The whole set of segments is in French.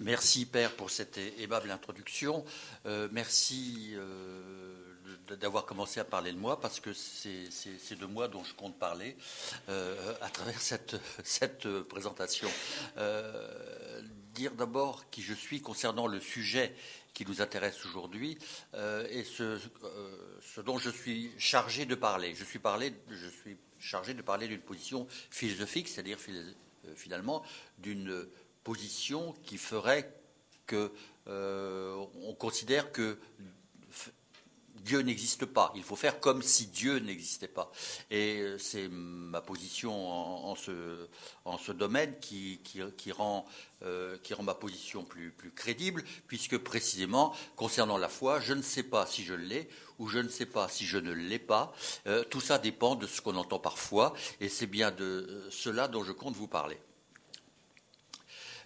merci Père pour cette aimable introduction. Euh, merci d'avoir commencé à parler de moi parce que c'est de moi dont je compte parler à travers cette, cette présentation. dire d'abord qui je suis concernant le sujet qui nous intéresse aujourd'hui et ce, dont je suis chargé de parler. Je suis, parlé, je suis chargé de parler d'une position philosophique, c'est-à-dire euh, finalement d'une position qui ferait que euh, on considère que Dieu n'existe pas. Il faut faire comme si Dieu n'existait pas. Et euh, c'est ma position en, ce, domaine qui, qui, rend, euh, qui, rend, ma position plus, crédible, puisque précisément, concernant la foi, je ne sais pas si je l'ai ou je ne sais pas si je ne l'ai pas. Tout ça dépend de ce qu'on entend parfois, et c'est bien de cela dont je compte vous parler.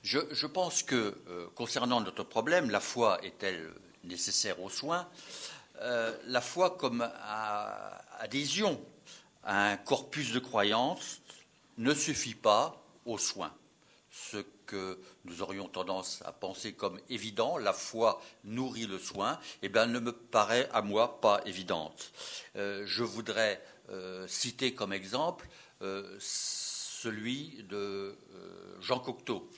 Je, pense que, concernant notre problème, la foi est-elle nécessaire aux soins? Euh, la foi comme adhésion à un corpus de croyances ne suffit pas aux soins. Ce que nous aurions tendance à penser comme évident, la foi nourrit le soin, eh bien, ne me paraît à moi pas évidente. Euh, je voudrais euh, citer comme exemple celui de Jean Cocteau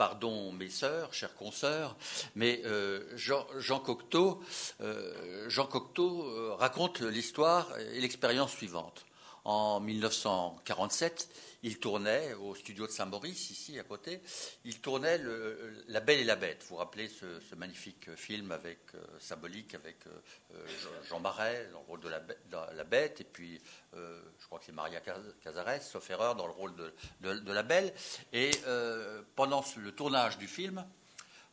pardon mes sœurs, chères consoeurs, mais euh, Jean, Cocteau, euh, Jean Cocteau euh, raconte l'histoire et l'expérience suivante. En 1947, il tournait au studio de Saint-Maurice, ici à côté, il tournait La Belle et la Bête. Vous vous rappelez ce, magnifique film avec symbolique avec Jean Marais dans le rôle de la, Bête, et puis je crois que c'est Maria Cazares, sauf erreur, dans le rôle de, la Belle. Et pendant le tournage du film,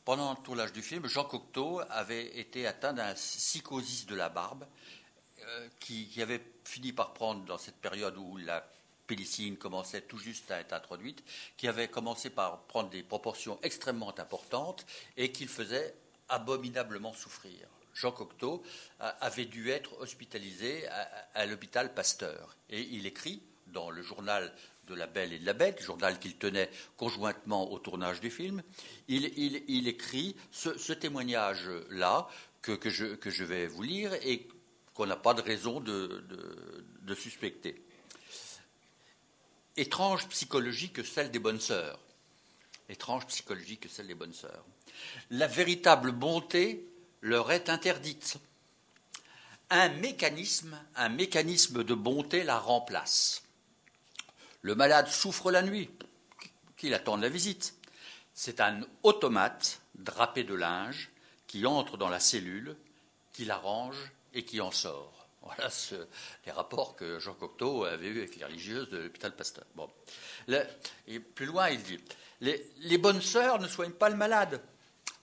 pendant le tournage du film, Jean Cocteau avait été atteint d'un psychosis de la barbe qui, qui avait fini par prendre dans cette période où la pénicilline commençait tout juste à être introduite, qui avait commencé par prendre des proportions extrêmement importantes et qu'il faisait abominablement souffrir. Jean Cocteau avait dû être hospitalisé à, l'hôpital Pasteur. Et il écrit dans le journal de la Belle et de la Bête, journal qu'il tenait conjointement au tournage du film, il, écrit ce, témoignage-là que, je, que, je, vais vous lire et qu'on n'a pas de raison de, suspecter étrange psychologie que celle des bonnes sœurs. Étrange psychologie que celle des bonnes sœurs. La véritable bonté leur est interdite. Un mécanisme, un mécanisme de bonté la remplace. Le malade souffre la nuit, qu'il attend la visite. C'est un automate drapé de linge qui entre dans la cellule, qui l'arrange et qui en sort. Voilà les rapports que Jean Cocteau avait eus avec les religieuses de l'hôpital Pasteur. Bon. et plus loin, il dit les, bonnes sœurs ne soignent pas le malade.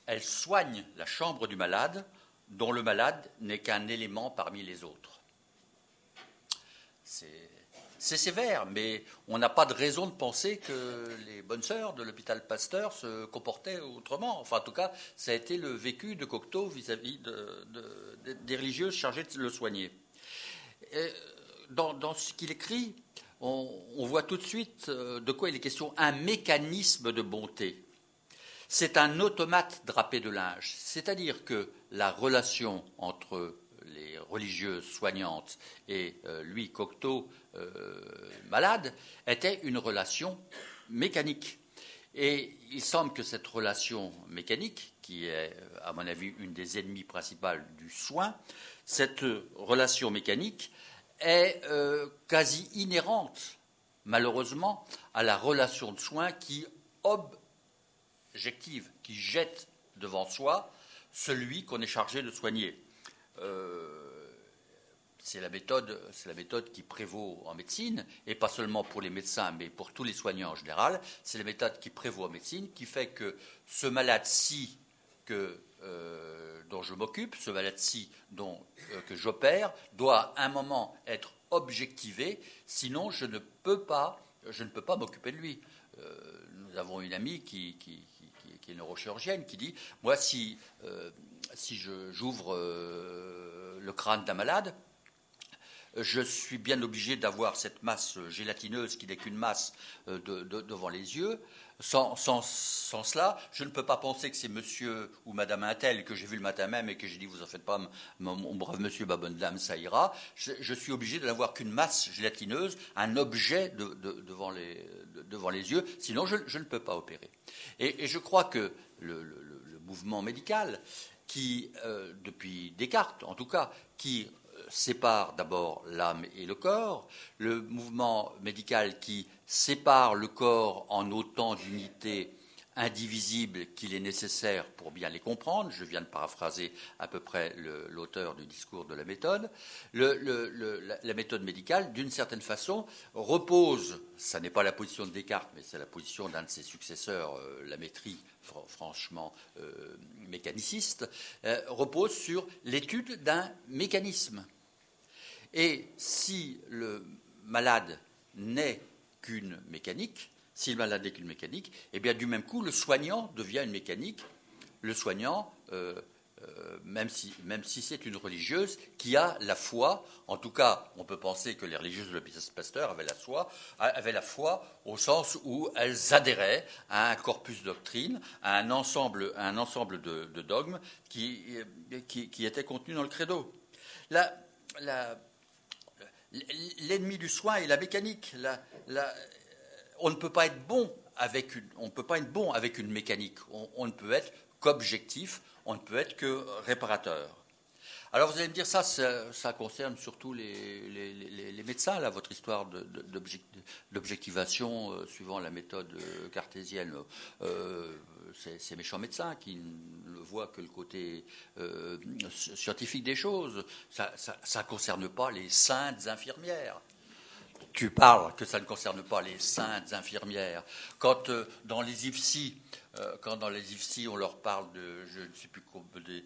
Elles soignent la chambre du malade, dont le malade n'est qu'un élément parmi les autres. C'est c'est sévère, mais on n'a pas de raison de penser que les bonnes sœurs de l'hôpital Pasteur se comportaient autrement. Enfin, en tout cas, ça a été le vécu de Cocteau vis-à-vis des religieuses chargées de le soigner. Dans, ce qu'il écrit, on, voit tout de suite euh, de quoi il est question. Un mécanisme de bonté. C'est un automate drapé de linge. C'est-à-dire que la relation entre les religieuses soignantes et euh, lui, Cocteau, euh, malade, était une relation mécanique. Et il semble que cette relation mécanique, qui est, à mon avis, une des ennemis principales du soin, cette relation mécanique est euh, quasi inhérente, malheureusement, à la relation de soins qui objective, qui jette devant soi celui qu'on est chargé de soigner. Euh, c'est la méthode, c'est la méthode qui prévaut en médecine, et pas seulement pour les médecins, mais pour tous les soignants en général. C'est la méthode qui prévaut en médecine, qui fait que ce malade-ci que euh, dont je m'occupe, ce malade-ci dont euh, que j'opère, doit à un moment être objectivé, sinon je ne peux pas, je ne peux pas m'occuper de lui. Nous avons une amie qui, est neurochirurgienne qui dit moi si si j'ouvre le crâne d'un malade, je suis bien obligé d'avoir cette masse gélatineuse qui n'est qu'une masse euh, devant les yeux. Sans, cela, je ne peux pas penser que c'est monsieur ou madame Intel que j'ai vu le matin même et que j'ai dit vous en faites pas, mon, brave monsieur, ma bonne dame, ça ira. Je, suis obligé de n'avoir qu'une masse gélatineuse, un objet devant, les, devant, les, yeux, sinon je, ne peux pas opérer. Et, je crois que le, mouvement médical, qui, euh, depuis Descartes en tout cas, qui sépare d'abord l'âme et le corps, le mouvement médical qui sépare le corps en autant d'unités indivisibles qu'il est nécessaire pour bien les comprendre. Je viens de paraphraser à peu près l'auteur du discours de la méthode. la, méthode médicale, d'une certaine façon, repose, ça n'est pas la position de Descartes, mais c'est la position d'un de ses successeurs, euh, la maîtrise franchement euh, mécaniciste, euh, repose sur l'étude d'un mécanisme. Et si le malade n'est qu'une mécanique, si le malade n'est qu'une mécanique, eh bien du même coup, le soignant devient une mécanique. Le soignant, euh, euh, même si, même si c'est une religieuse qui a la foi, en tout cas, on peut penser que les religieuses de Pasteur avaient la, foi, avaient la foi au sens où elles adhéraient à un corpus doctrine, à un ensemble, un ensemble de, dogmes qui, qui, qui étaient contenus dans le credo. La, la, l'ennemi du soin est la mécanique. On ne peut pas être bon avec une, on peut pas être bon avec une mécanique. On, ne peut être qu'objectif, on ne peut être que réparateur. Alors vous allez me dire ça, ça, concerne surtout les, médecins, là, votre histoire d'objectivation euh, suivant la méthode euh, cartésienne. Euh, ces, méchants médecins qui ne voient que le côté scientifique des choses. Ça ne concerne pas les saintes infirmières. Tu parles que ça ne concerne pas les saintes infirmières. Quand euh, dans les IFSI, euh, quand dans les on leur parle de, je ne sais plus, de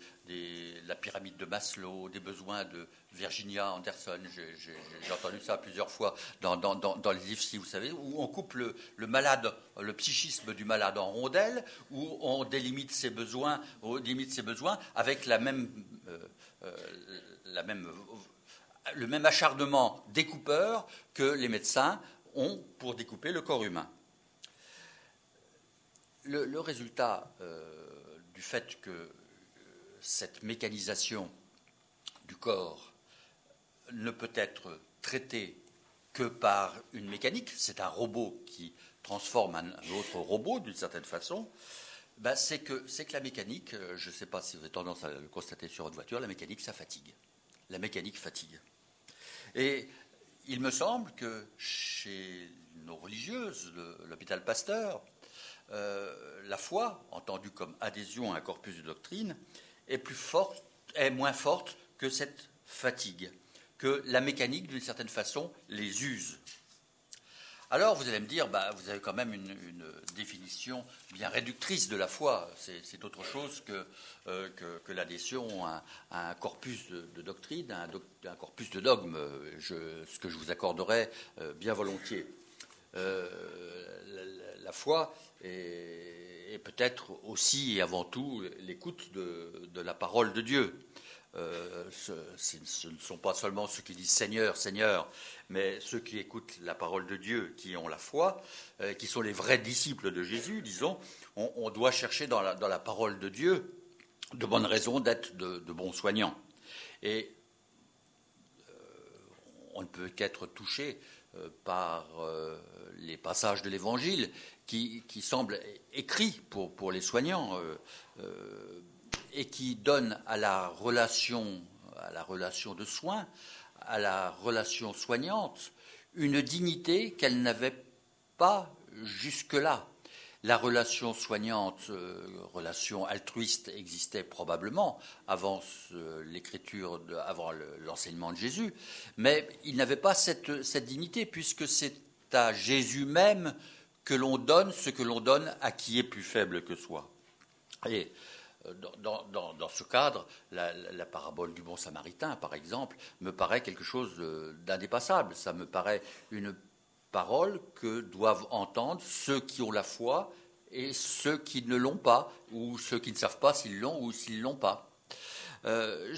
la pyramide de Maslow, des besoins de Virginia Anderson, j'ai entendu ça plusieurs fois dans, les IFSI, vous savez, où on coupe le, malade, le psychisme du malade en rondelles, où on délimite ses besoins, on délimite ses besoins avec la même, euh, la même, le même acharnement découpeur que les médecins ont pour découper le corps humain. Le, résultat euh, du fait que cette mécanisation du corps ne peut être traité que par une mécanique, c'est un robot qui transforme un autre robot d'une certaine façon, ben, c'est que, que la mécanique, euh, je ne sais pas si vous avez tendance à le constater sur votre voiture, la mécanique, ça fatigue. La mécanique fatigue. Et il me semble que chez nos religieuses l'hôpital Pasteur, euh, la foi, entendue comme adhésion à un corpus de doctrine, est moins forte que cette fatigue que la mécanique, d'une certaine façon, les use. Alors vous allez me dire, bah, vous avez quand même une, définition bien réductrice de la foi. C'est autre chose que, euh, l'adhésion à, un corpus de, doctrine, à un, corpus de dogmes, ce que je vous accorderai euh, bien volontiers. Euh, la, foi est, peut-être aussi et avant tout l'écoute de la parole de Dieu. Euh, ce, ne sont pas seulement ceux qui disent Seigneur, Seigneur, mais ceux qui écoutent la parole de Dieu, qui ont la foi, euh, qui sont les vrais disciples de Jésus, disons, on, doit chercher dans la, parole de Dieu de bonnes raisons d'être de, bons soignants. Et euh, on ne peut qu'être touché par les passages de l'Évangile qui, semblent écrits pour, pour les soignants et qui donne à la relation, à la relation de soins, à la relation soignante, une dignité qu'elle n'avait pas jusque-là. La relation soignante, euh, relation altruiste existait probablement avant l'écriture, avant l'enseignement de Jésus, mais il n'avait pas cette, dignité puisque c'est à Jésus même que l'on donne ce que l'on donne à qui est plus faible que soi. Dans, ce cadre, la, parabole du bon samaritain, par exemple, me paraît quelque chose d'indépassable. Ça me paraît une parole que doivent entendre ceux qui ont la foi et ceux qui ne l'ont pas, ou ceux qui ne savent pas s'ils l'ont ou s'ils ne l'ont pas. Euh,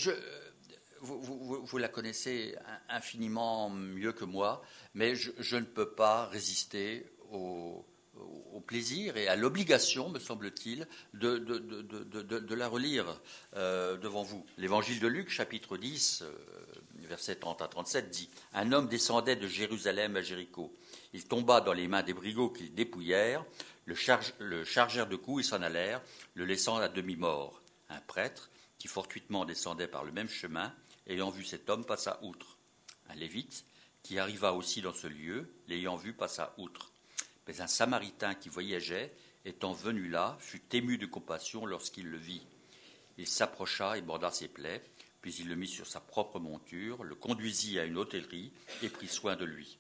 vous, la connaissez infiniment mieux que moi, mais je, ne peux pas résister au, plaisir et à l'obligation, me semble-t-il, de, de, la relire euh, devant vous. L'évangile de Luc, chapitre 10, euh, verset 30 à 37, dit Un homme descendait de Jérusalem à Jéricho. Il tomba dans les mains des brigands qu'ils dépouillèrent, le, le chargèrent de coups et s'en allèrent, le laissant à demi-mort. Un prêtre, qui fortuitement descendait par le même chemin, ayant vu cet homme, passa outre. Un lévite, qui arriva aussi dans ce lieu, l'ayant vu, passa outre. Mais un samaritain qui voyageait, étant venu là, fut ému de compassion lorsqu'il le vit. Il s'approcha et borda ses plaies, puis il le mit sur sa propre monture, le conduisit à une hôtellerie et prit soin de lui.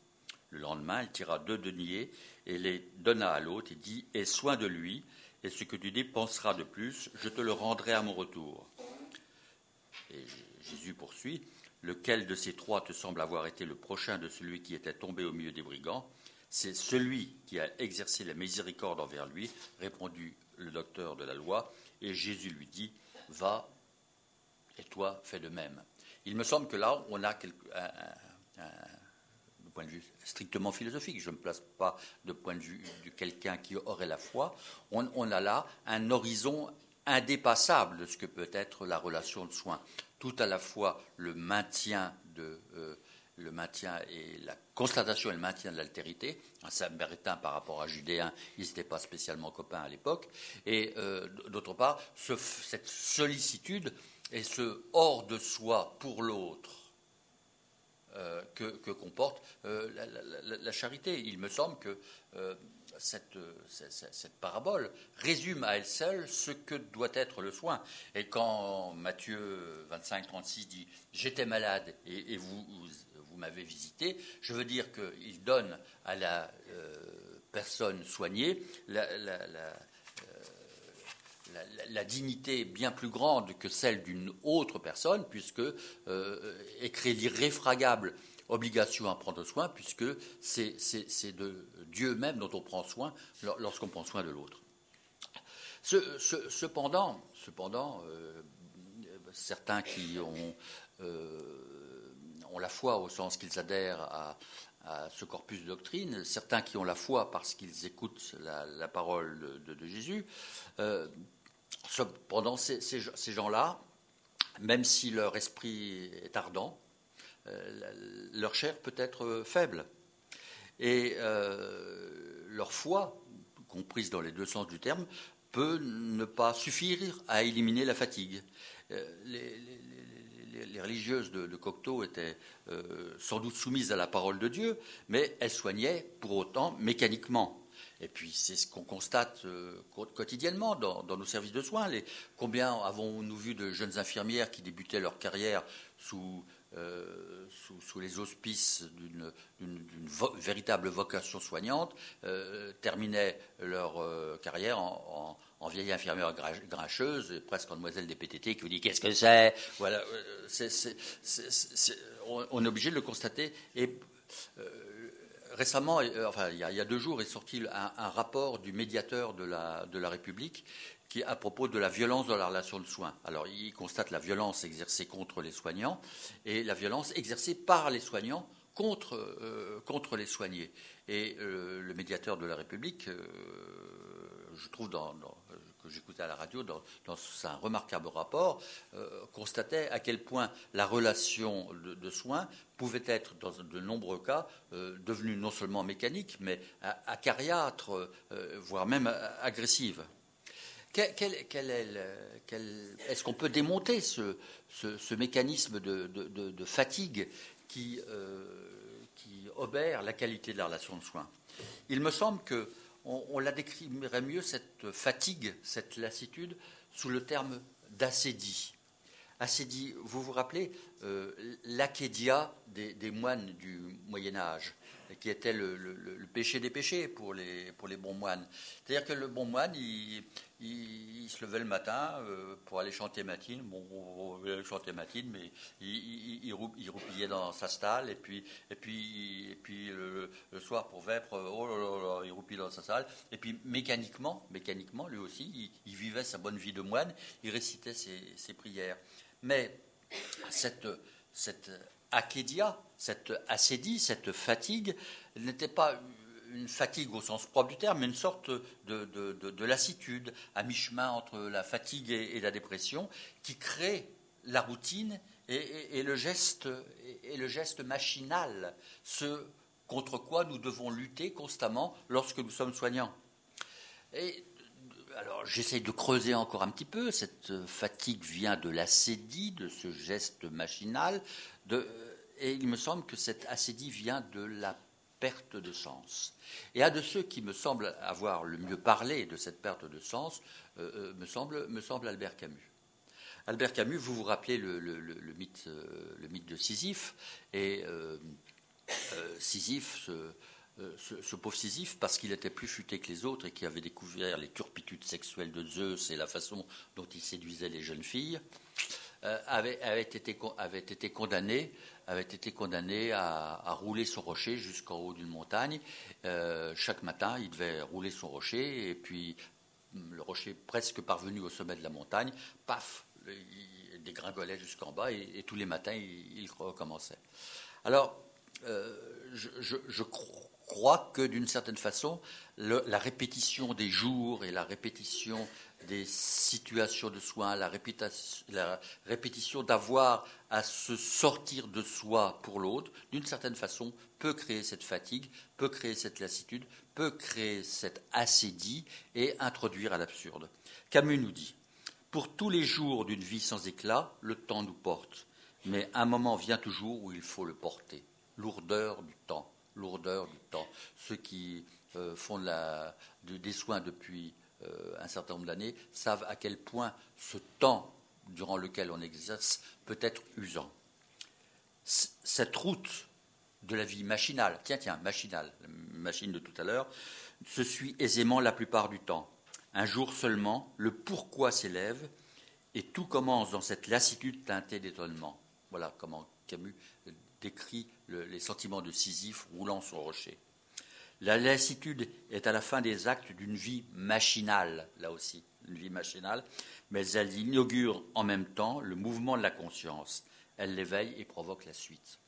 Le lendemain, il tira deux deniers et les donna à l'autre et dit Aie soin de lui, et ce que tu dépenseras de plus, je te le rendrai à mon retour. Et Jésus poursuit Lequel de ces trois te semble avoir été le prochain de celui qui était tombé au milieu des brigands? C'est celui qui a exercé la miséricorde envers lui, répondit le docteur de la loi. Et Jésus lui dit Va, et toi fais de même. Il me semble que là, on a un, point de vue strictement philosophique, je ne me place pas de point de vue de quelqu'un qui aurait la foi, on a là un horizon indépassable de ce que peut être la relation de soins. Tout à la fois le maintien de euh, le maintien et la constatation et le maintien de l'altérité. Samaritain par rapport à Judéen, ils n'étaient pas spécialement copains à l'époque. Et euh, d'autre part, cette sollicitude et ce hors de soi pour l'autre euh, que, comporte la, charité. Il me semble que cette, parabole résume à elle seule ce que doit être le soin. Et quand Matthieu 25, 36 dit J'étais malade et, vous, m'avez visité, je veux dire qu'il donne à la euh, personne soignée euh, la, dignité bien plus grande que celle d'une autre personne, puisque euh, écrit l'irréfragable obligation à prendre soin, puisque c'est de Dieu même dont on prend soin lorsqu'on prend soin de l'autre. cependant, cependant euh, certains qui ont, ont, la foi au sens qu'ils adhèrent à, ce corpus de doctrine, certains qui ont la foi parce qu'ils écoutent la, parole de, Jésus, euh, cependant, ces, ces gens-là, même si leur esprit est ardent, leur chair peut être faible. Et euh, leur foi, comprise dans les deux sens du terme, peut ne pas suffire à éliminer la fatigue. Euh, les, religieuses de, Cocteau étaient euh, sans doute soumises à la parole de Dieu, mais elles soignaient pour autant mécaniquement. Et puis c'est ce qu'on constate quotidiennement dans, nos services de soins. combien avons-nous vu de jeunes infirmières qui débutaient leur carrière sous euh, les auspices d'une véritable vocation soignante, euh, terminaient leur euh, carrière en, vieille infirmière grincheuse, presque en demoiselle des PTT, qui vous dit qu'est-ce que c'est? Voilà, on, est obligé de le constater. Et récemment, enfin il y, a, deux jours, est sorti un, rapport du médiateur de la, République qui, à propos de la violence dans la relation de soins. Alors, il constate la violence exercée contre les soignants et la violence exercée par les soignants contre, euh, les soignés. Et euh, le médiateur de la République, euh, je trouve, dans, que j'écoutais à la radio, dans, dans, un remarquable rapport, constatait à quel point la relation de, soins pouvait être, dans de nombreux cas, devenue non seulement mécanique, mais acariâtre, voire même agressive. Est-ce qu'on peut démonter ce, mécanisme de, fatigue qui, euh, obère la qualité de la relation de soins? Il me semble qu'on on la décrirait mieux, cette fatigue, cette lassitude, sous le terme d'acédie. Acédie, vous vous rappelez euh, des, moines du Moyen Âge qui était le, péché des péchés pour les, pour les bons moines. C'est-à-dire que le bon moine, il, se levait le matin euh, pour aller chanter matine. Bon, on chanter matine, mais il, il, roupillait dans sa stalle, et puis, et puis, et puis le, soir pour vêpres, oh là là, il roupillait dans sa salle. Et puis mécaniquement, mécaniquement, lui aussi, il, vivait sa bonne vie de moine, il récitait ses, ses prières. Mais cette, cette achédia, cette acédie, cette fatigue, n'était pas une fatigue au sens propre du terme, mais une sorte de, lassitude, à mi-chemin entre la fatigue et, la dépression, qui crée la routine et, le geste, et, le geste machinal, ce contre quoi nous devons lutter constamment lorsque nous sommes soignants. Et alors j'essaye de creuser encore un petit peu. Cette fatigue vient de l'acédie, de ce geste machinal, et il me semble que cette acédie vient de la perte de sens. Et un de ceux qui me semble avoir le mieux parlé de cette perte de sens euh, euh, me, semble, Albert Camus. Albert Camus, vous vous rappelez le, mythe, euh, le mythe, de Sisyphe, et Sisyphe, ce, pauvre Sisyphe, parce qu'il était plus futé que les autres et qui avait découvert les turpitudes sexuelles de Zeus et la façon dont il séduisait les jeunes filles, avait, été, avait été condamné avait été condamné à, rouler son rocher jusqu'en haut d'une montagne. Euh, chaque matin, il devait rouler son rocher, et puis hum, le rocher presque parvenu au sommet de la montagne, paf, il dégringolait jusqu'en bas, et, tous les matins, il, recommençait. Alors, euh, je, crois que d'une certaine façon, la répétition des jours et la répétition des situations de soins, la répétition, d'avoir à se sortir de soi pour l'autre, d'une certaine façon, peut créer cette fatigue, peut créer cette lassitude, peut créer cette assédie et introduire à l'absurde. Camus nous dit Pour tous les jours d'une vie sans éclat, le temps nous porte, mais un moment vient toujours où il faut le porter. Lourdeur du temps, lourdeur du temps. Ceux qui euh, font des soins depuis euh, un certain nombre d'années savent à quel point ce temps durant lequel on exerce peut être usant. cette route de la vie machinale, tiens, tiens, machinale, machine de tout à l'heure, se suit aisément la plupart du temps. Un jour seulement, le pourquoi s'élève et tout commence dans cette lassitude teintée d'étonnement. Voilà comment Camus décrit les sentiments de Sisyphe roulant sur rocher. La lassitude est à la fin des actes d'une vie machinale, là aussi, une vie machinale, mais elle inaugure en même temps le mouvement de la conscience. Elle l'éveille et provoque la suite.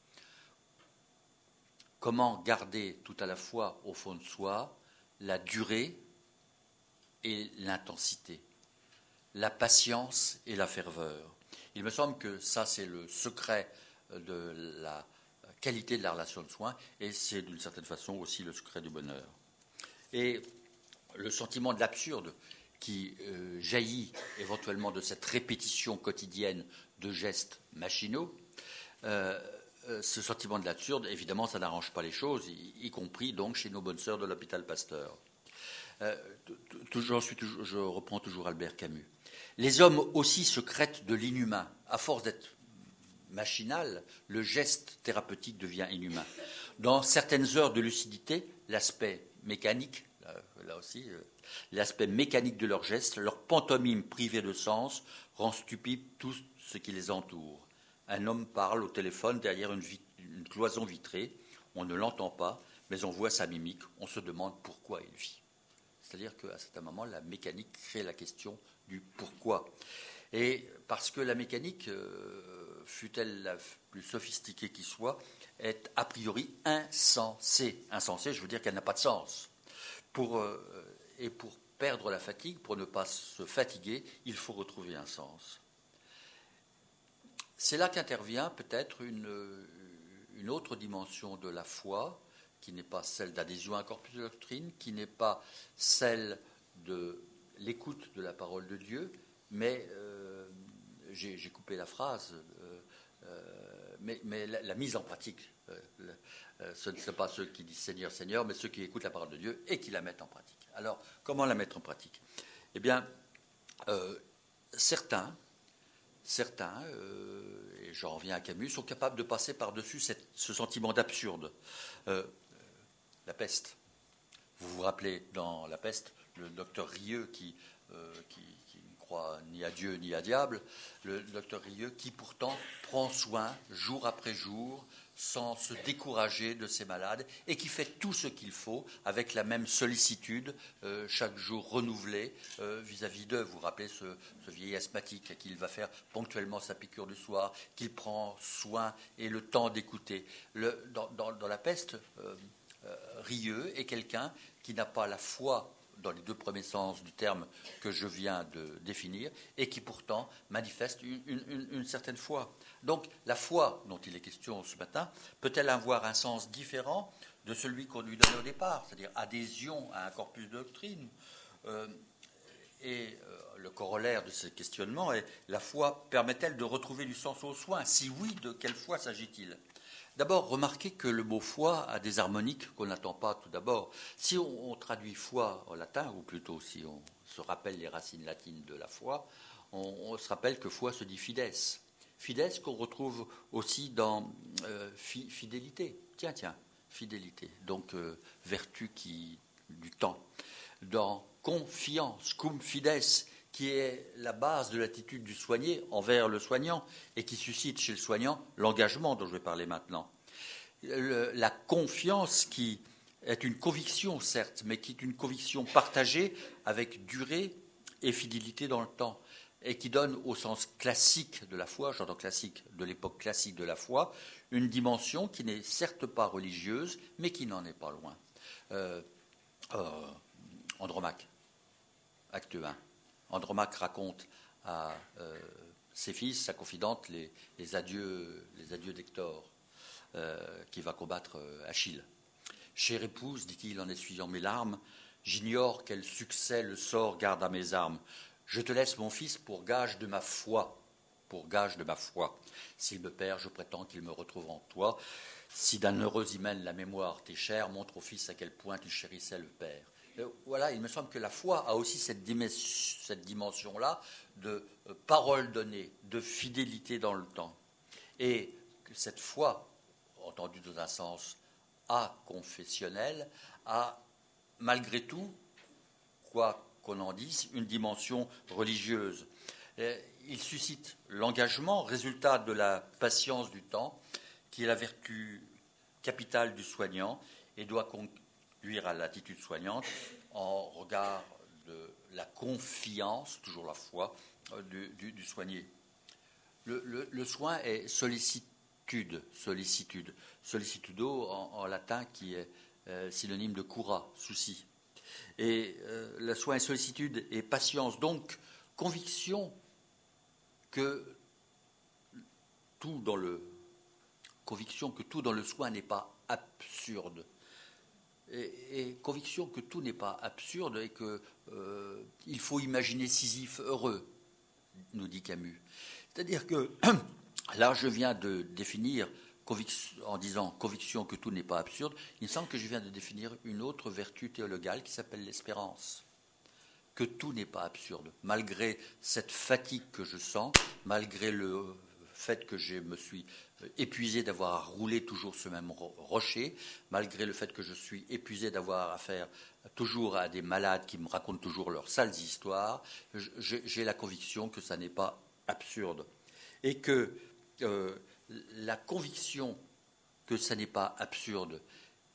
Comment garder tout à la fois au fond de soi la durée et l'intensité, la patience et la ferveur Il me semble que ça, c'est le secret de la qualité de la relation de soins, et c'est d'une certaine façon aussi le secret du bonheur. Et le sentiment de l'absurde qui euh, jaillit éventuellement de cette répétition quotidienne de gestes machinaux, euh, euh, ce sentiment de l'absurde, évidemment, ça n'arrange pas les choses, y, compris donc chez nos bonnes sœurs de l'hôpital Pasteur. Toujours, je reprends toujours Albert Camus. Les hommes aussi secrètent de l'inhumain, à force d'être machinal, le geste thérapeutique devient inhumain. Dans certaines heures de lucidité, l'aspect mécanique, là, aussi, euh, l'aspect mécanique de leur geste, leur pantomime privée de sens, rend stupide tout ce qui les entoure. Un homme parle au téléphone derrière une, une cloison vitrée, on ne l'entend pas, mais on voit sa mimique, on se demande pourquoi il vit. C'est-à-dire qu'à certain moment, la mécanique crée la question du pourquoi. Et parce que la mécanique, euh, fut-elle la plus sophistiquée qui soit, est a priori insensée. Insensée, je veux dire qu'elle n'a pas de sens. Pour, euh, et pour perdre la fatigue, pour ne pas se fatiguer, il faut retrouver un sens. C'est là qu'intervient peut-être une, une, autre dimension de la foi, qui n'est pas celle d'adhésion à un corpus de doctrine, qui n'est pas celle de l'écoute de la parole de Dieu, mais euh, j'ai coupé la phrase, euh, euh, mais, la, mise en pratique, euh, ce ne sont pas ceux qui disent Seigneur, Seigneur, mais ceux qui écoutent la parole de Dieu et qui la mettent en pratique. Alors, comment la mettre en pratique? Eh bien, certains, certains, et j'en reviens à Camus, sont capables de passer par-dessus ce sentiment d'absurde. la peste. Vous vous rappelez, dans la peste, le docteur Rieux qui, ni à Dieu ni à diable, le docteur Rieux qui pourtant prend soin jour après jour sans se décourager de ses malades et qui fait tout ce qu'il faut avec la même sollicitude, euh, chaque jour renouvelée euh, vis-à-vis d'eux. Vous vous rappelez ce, vieil asthmatique qu'il va faire ponctuellement sa piqûre du soir, qu'il prend soin et le temps d'écouter. Dans, la peste, euh, Rieux est quelqu'un qui n'a pas la foi dans les deux premiers sens du terme que je viens de définir, et qui pourtant manifeste une, certaine foi. Donc la foi dont il est question ce matin peut-elle avoir un sens différent de celui qu'on lui donnait au départ, c'est-à-dire adhésion à un corpus de doctrine euh, Et euh, le corollaire de ce questionnement est la foi permet-elle de retrouver du sens aux soins Si oui, de quelle foi s'agit-il? D'abord, remarquez que le mot foi a des harmoniques qu'on n'attend pas tout d'abord. Si on, traduit foi en latin, ou plutôt si on se rappelle les racines latines de la foi, on, se rappelle que foi se dit fides. Fides qu'on retrouve aussi dans euh, fidélité. Tiens, tiens, fidélité. Donc, euh, vertu qui, du temps. Dans confiance, cum fides, qui est la base de l'attitude du soigné envers le soignant et qui suscite chez le soignant l'engagement dont je vais parler maintenant. la confiance qui est une conviction, certes, mais qui est une conviction partagée avec durée et fidélité dans le temps, et qui donne au sens classique de la foi, j'entends classique, de l'époque classique de la foi, une dimension qui n'est certes pas religieuse, mais qui n'en est pas loin. Euh, euh, Andromaque, acte 1. Andromaque raconte à euh, ses fils, sa confidente, les, adieux, d'Hector, euh, qui va combattre euh, Achille. Chère épouse, dit-il en essuyant mes larmes, j'ignore quel succès le sort garde à mes armes. Je te laisse mon fils pour gage de ma foi, pour gage de ma foi. S'il me perd, je prétends qu'il me retrouve en toi. Si d'un heureux hymen la mémoire t'est chère, montre au fils à quel point tu chérissais le père. Euh, voilà, il me semble que la foi a aussi cette, dimension-là de euh, parole donnée, de fidélité dans le temps. Et que cette foi, entendue dans un sens a-confessionnel, a malgré tout, quoi qu'on en dise, une dimension religieuse. Euh, il suscite l'engagement, résultat de la patience du temps, qui est la vertu capitale du soignant et doit conduire à l'attitude soignante en regard de la confiance, toujours la foi, euh, du, soigné. Le, soin est sollicitude, sollicitude, sollicitudo en, latin qui est euh, synonyme de cura, souci. Et euh, le soin est sollicitude et patience, donc conviction que tout dans le conviction que tout dans le soin n'est pas absurde, et, conviction que tout n'est pas absurde et qu'il euh, faut imaginer Sisyphe heureux, nous dit Camus. C'est-à-dire que là, je viens de définir, en disant conviction que tout n'est pas absurde, il me semble que je viens de définir une autre vertu théologale qui s'appelle l'espérance. Que tout n'est pas absurde, malgré cette fatigue que je sens, malgré le fait que je me suis épuisé d'avoir roulé toujours ce même rocher, malgré le fait que je suis épuisé d'avoir affaire toujours à des malades qui me racontent toujours leurs sales histoires, j'ai la conviction que ça n'est pas absurde. Et que euh, la conviction que ça n'est pas absurde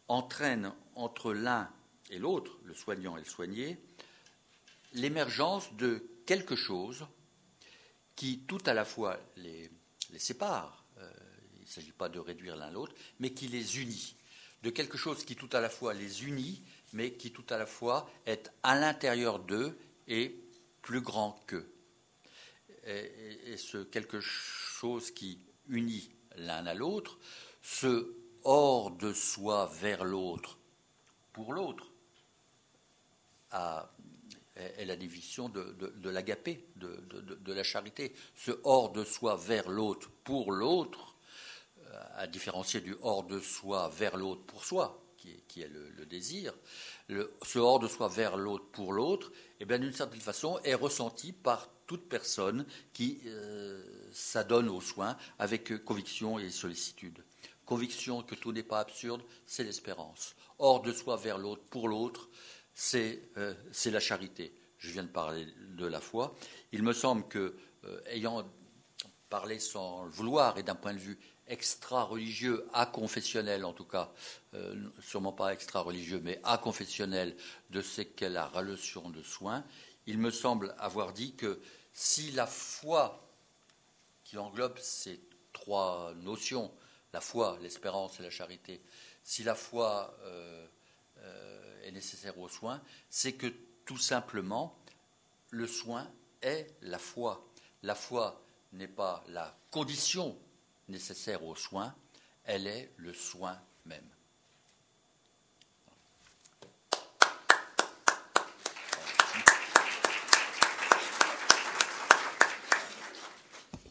entraîne entre l'un et l'autre, le soignant et le soigné, l'émergence de quelque chose qui tout à la fois les, les sépare, il ne s'agit pas de réduire l'un l'autre, mais qui les unit. De quelque chose qui tout à la fois les unit, mais qui tout à la fois est à l'intérieur d'eux et plus grand qu'eux. Et, ce quelque chose qui unit l'un à l'autre, ce hors de soi vers l'autre, pour l'autre, est la division de, de, l'agapé, de, de, la charité. Ce hors de soi vers l'autre, pour l'autre, à différencier du hors de soi vers l'autre pour soi, qui est, le, désir, ce hors de soi vers l'autre pour l'autre, eh bien d'une certaine façon, est ressenti par toute personne qui euh, s'adonne aux soins avec conviction et sollicitude. Conviction que tout n'est pas absurde, c'est l'espérance. Hors de soi vers l'autre pour l'autre, c'est la charité. Je viens de parler de la foi. Il me semble que, ayant parlé sans le vouloir et d'un point de vue extra-religieux, à-confessionnel en tout cas, sûrement pas extra-religieux, mais à-confessionnel de ce qu'est la relation de soins, il me semble avoir dit que si la foi, qui englobe ces trois notions, la foi, l'espérance et la charité, si la foi euh, euh, est nécessaire aux soins, c'est que tout simplement, le soin est la foi. La foi n'est pas la condition nécessaire aux soins, elle est le soin même.